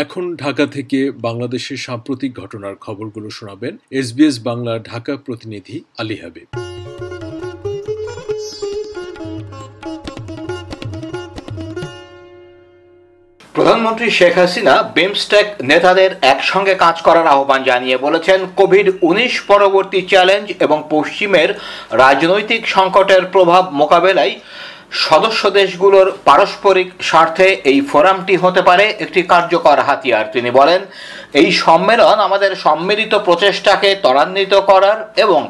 এখন ঢাকা থেকে বাংলাদেশের সাম্প্রতিক ঘটনার খবরগুলো শোনাবেন এসবিএস বাংলা ঢাকা প্রতিনিধি আলী হাবিব। প্রধানমন্ত্রী শেখ হাসিনা বিমস্টেক নেতাদের একসঙ্গে কাজ করার আহ্বান জানিয়ে বলেছেন কোভিড উনিশ পরবর্তী চ্যালেঞ্জ এবং পশ্চিমের রাজনৈতিক সংকটের প্রভাব মোকাবেলায় সদস্য দেশগুলোর পারস্পরিক স্বার্থে এই ফোরামটি হতে পারে একটি কার্যকর হাতিয়ার। তিনি বলেন, এই সম্মেলন আমাদের সম্মিলিত প্রচেষ্টাকে ত্বরান্বিত করার এবং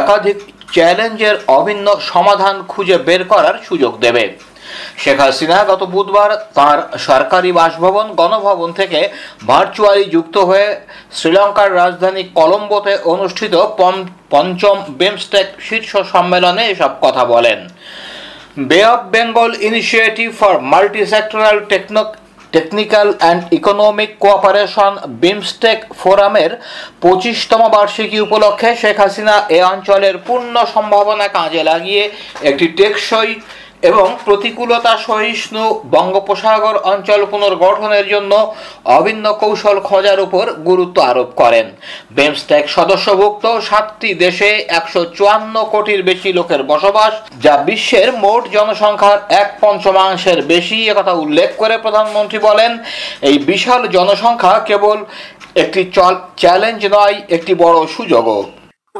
একাধিক চ্যালেঞ্জের অভিন্ন সমাধান খুঁজে বের করার সুযোগ দেবে। শেখ হাসিনা গত বুধবার তার সরকারি বাসভবন গণভবন থেকে ভার্চুয়ালি যুক্ত হয়ে শ্রীলঙ্কার রাজধানী কলম্বোতে অনুষ্ঠিত পঞ্চম বিমস্টেক শীর্ষ সম্মেলনে এসব কথা বলেন। Bay of Bengal Initiative for Multi Sectoral Techno Technical and Economic Cooperation BIMSTEC ফোরামের পঁচিশতম বার্ষিকী উপলক্ষে শেখ হাসিনা এ অঞ্চলের পূর্ণ সম্ভাবনা কাজে লাগিয়ে একটি টেকসই এবং প্রতিকূলতা সহিষ্ণু বঙ্গোপসাগর অঞ্চল পুনর্গঠনের জন্য অভিন্ন কৌশল খোঁজার উপর গুরুত্ব আরোপ করেন। বেমস্টেক সদস্যভুক্ত সাতটি দেশে একশো চুয়ান্ন কোটির বেশি লোকের বসবাস, যা বিশ্বের মোট জনসংখ্যার এক পঞ্চমাংশের বেশি, একথা উল্লেখ করে প্রধানমন্ত্রী বলেন। এই বিশাল জনসংখ্যা কেবল একটি চ্যালেঞ্জ নয়, একটি বড় সুযোগও।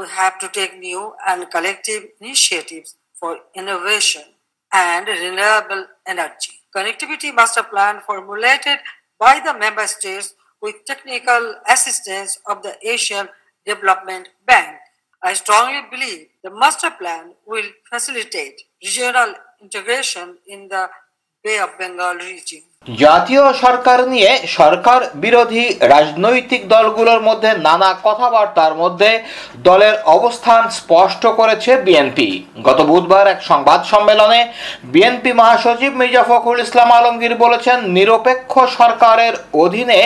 We have to take new and collective initiatives for innovation. And renewable energy. Connectivity master plan formulated by the member states with technical assistance of the Asian Development Bank. I strongly believe the master plan will facilitate regional integration in the Bay of Bengal region. জাতীয় সরকার নিয়ে সরকার বিরোধী রাজনৈতিক দলগুলোর মধ্যে নানা কথাবার্তার মধ্যে দলের অবস্থান স্পষ্ট করেছে বিএনপি। গত বুধবার এক সংবাদ সম্মেলনে বিএনপি মহাসচিব মির্জা ফখরুল ইসলাম আলমগীর বলেছেন, নিরপেক্ষ সরকারের অধীনে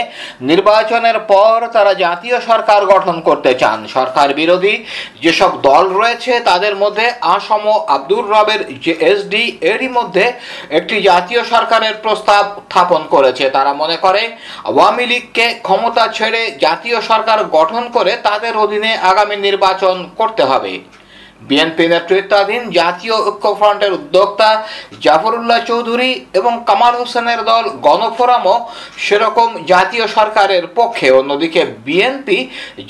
নির্বাচনের পর তারা জাতীয় সরকার গঠন করতে চান। সরকার বিরোধী যেসব দল রয়েছে, তাদের মধ্যে আসম আব্দুর রবের যে এসডি এরই মধ্যে একটি জাতীয় সরকারের প্রস্তাব উত্থাপন করেছে। তারা মনে করে, আওয়ামী লীগকে ক্ষমতা ছেড়ে জাতীয় সরকার গঠন করে তাদের অধীনে আগামী নির্বাচন করতে হবে। বিএনপি নেতৃত্বাধীন জাতীয় ঐক্যফ্রন্টের উদ্যোক্তা জাফরুল্লাহ চৌধুরী এবং কামাল হোসেনের দল গণফোরামও সেরকম জাতীয় সরকারের পক্ষে। অন্যদিকে বিএনপি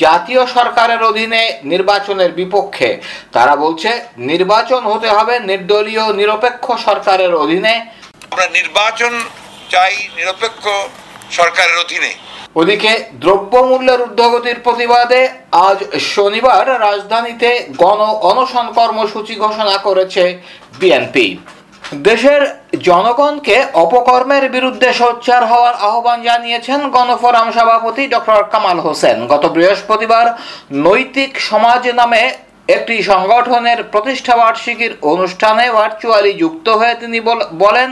জাতীয় সরকারের অধীনে নির্বাচনের বিপক্ষে। তারা বলছে, নির্বাচন হতে হবে নির্দলীয় নিরপেক্ষ সরকারের অধীনে। আমরা নির্বাচন চাই নিরপেক্ষ সরকারের অধীনে। ওদিকে দ্রব্যমূল্যের ঊর্ধ্বগতির প্রতিবাদে আজ শনিবার রাজধানীতে গণ অনশন কর্মসূচি ঘোষণা করেছে বিএনপি। দেশের জনগণকে অপকর্মের বিরুদ্ধে সোচ্চার হওয়ার আহ্বান জানিয়েছেন গণফোরাম সভাপতি ডক্টর কামাল হোসেন। গত বৃহস্পতিবার নৈতিক সমাজ নামে একটি সংগঠনের প্রতিষ্ঠা বার্ষিকীর অনুষ্ঠানে ভার্চুয়ালি যুক্ত হয়ে তিনি বলেন,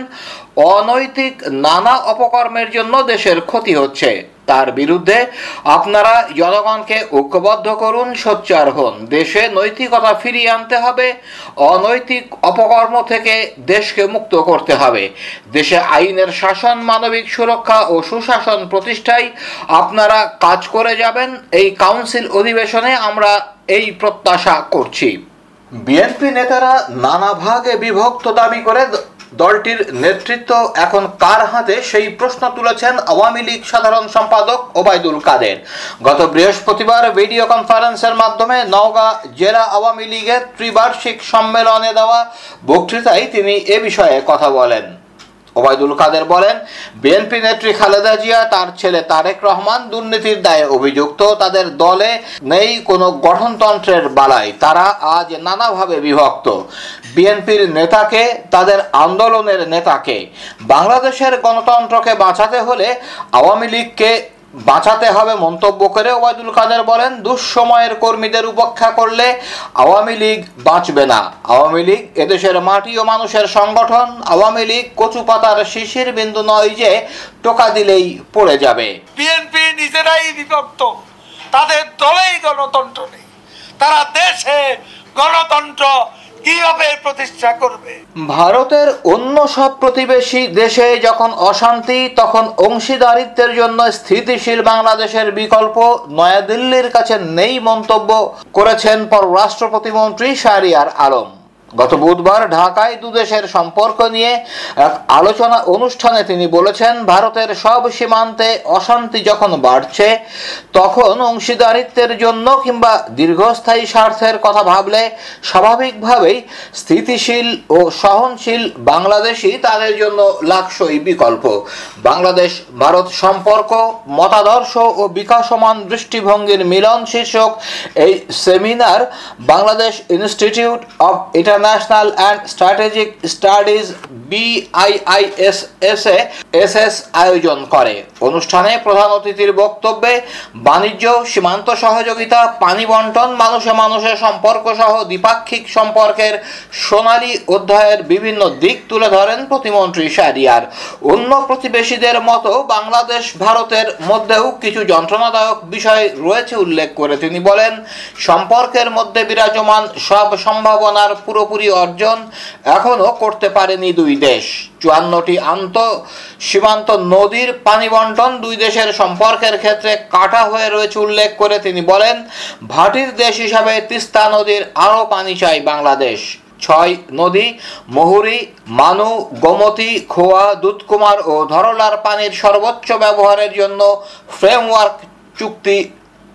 অনৈতিক নানা অপকর্মের জন্য দেশের ক্ষতি হচ্ছে। তার বিরুদ্ধে আপনারা জনগণকে ঐক্যবদ্ধ করুন, সোচ্চার হন। দেশে নৈতিকতা ফিরিয়ে আনতে হবে, অনৈতিক অপকর্ম থেকে দেশকে মুক্ত করতে হবে। দেশে আইনের শাসন, মানবিক সুরক্ষা ও সুশাসন প্রতিষ্ঠায় আপনারা কাজ করে যাবেন। এই কাউন্সিল অধিবেশনে আমরা এই প্রত্যাশা করছি। বিএনপি নেতারা নানা ভাগে বিভক্ত দাবি করে দলটির নেতৃত্ব এখন কার হাতে সেই প্রশ্ন তুলেছেন আওয়ামী লীগ সাধারণ সম্পাদক ওবায়দুল কাদের। গত বৃহস্পতিবার ভিডিও কনফারেন্সের মাধ্যমে নওগাঁ জেলা আওয়ামী লীগের ত্রিবার্ষিক সম্মেলনে দেওয়া বক্তৃতায় তিনি এ বিষয়ে কথা বলেন। ওবায়দুল কাদের বলেন বিএনপি নেত্রী খালেদা জিয়া, তার ছেলে তারেক রহমান দুর্নীতির দায়ে অভিযুক্ত। তাদের দলে নেই কোনো গঠনতন্ত্রের বালাই। তারা আজ নানাভাবে বিভক্ত। বিএনপির নেতাকে, তাদের আন্দোলনের নেতাকে। বাংলাদেশের গণতন্ত্রকে বাঁচাতে হলে আওয়ামী লীগকে বাঁচাতে হবে মন্তব্য করে ওবায়দুল কাদের বলেন, দুঃসময়ের কর্মীদের উপেক্ষা করলে আওয়ামী লীগ বাঁচবে না। আওয়ামী লীগ এদেশের মাটি ও মানুষের সংগঠন, আওয়ামী লীগ কচু পাতার শিশির বিন্দু নয় যে টোকা দিলেই পড়ে যাবে। বিএনপি নিজেরাই বিভক্ত। তাদের দলেই গণতন্ত্র নেই। তারা দেশে গণতন্ত্র কীভাবে প্রতিষ্ঠা করবে। ভারতের অন্য সব প্রতিবেশী দেশে যখন অশান্তি, তখন অংশীদারিত্বের জন্য স্থিতিশীল বাংলাদেশের বিকল্প নয়াদিল্লির কাছে নেই মন্তব্য করেছেন পররাষ্ট্র প্রতিমন্ত্রী শাহরিয়ার আলম। গত বুধবার ঢাকায় দুদেশের সম্পর্ক নিয়ে এক আলোচনা অনুষ্ঠানে তিনি বলেছেন, ভারতের সব সীমান্তে অশান্তি যখন বাড়ছে, তখন অংশীদারিত্বের জন্য কিংবা দীর্ঘস্থায়ী স্বার্থের কথা ভাবলে স্বাভাবিকভাবেই স্থিতিশীল ও সহনশীল বাংলাদেশই তাদের জন্য লাক্সই বিকল্প। বাংলাদেশ, ভারত সম্পর্ক, মতাদর্শ ও বিকাশমান দৃষ্টিভঙ্গির মিলন শীর্ষক এই seminar Bangladesh Institute of International and Strategic Studies BIISS এ এসএস আয়োজন করে। অনুষ্ঠানে প্রধান অতিথির বক্তব্যে বাণিজ্য, সীমান্ত সহযোগিতা, পানি বন্টন, মানুষে মানুষের সম্পর্ক সহ দ্বিপাক্ষিক সম্পর্কের সোনালী অধ্যায়ের বিভিন্ন দিক তুলে ধরেন প্রতিমন্ত্রী শাহরিয়ার। অন্য প্রতিবেশীদের মতো বাংলাদেশ, ভারতের মধ্যেও কিছু যন্ত্রণাদায়ক বিষয় রয়েছে উল্লেখ করে। তিনি বলেন, সম্পর্কের মধ্যে বিরাজমান সব সম্ভাবনার পুরোপুরি অর্জন এখনও করতে পারেনি দুই দেশ। চুয়ান্নটি আন্ত সীমান্ত নদীর পানি বন্টন দুই দেশের সম্পর্কের ক্ষেত্রে কাটা হয়ে রয়েছে উল্লেখ করে তিনি বলেন, ভাটির দেশ হিসাবে তিস্তা নদীর আরও পানি চাই বাংলাদেশ। ছয় নদী, মহুরী, মানু, গোমতী, খোয়া, দুধকুমার ও ধরলার পানির সর্বোচ্চ ব্যবহারের জন্য ফ্রেমওয়ার্ক চুক্তি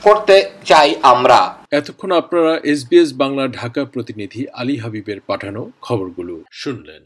করতে চাই আমরা। এতক্ষণ আপনারা এসবিএস বাংলা ঢাকা প্রতিনিধি আলী হাবিবের পাঠানো খবরগুলো শুনলেন।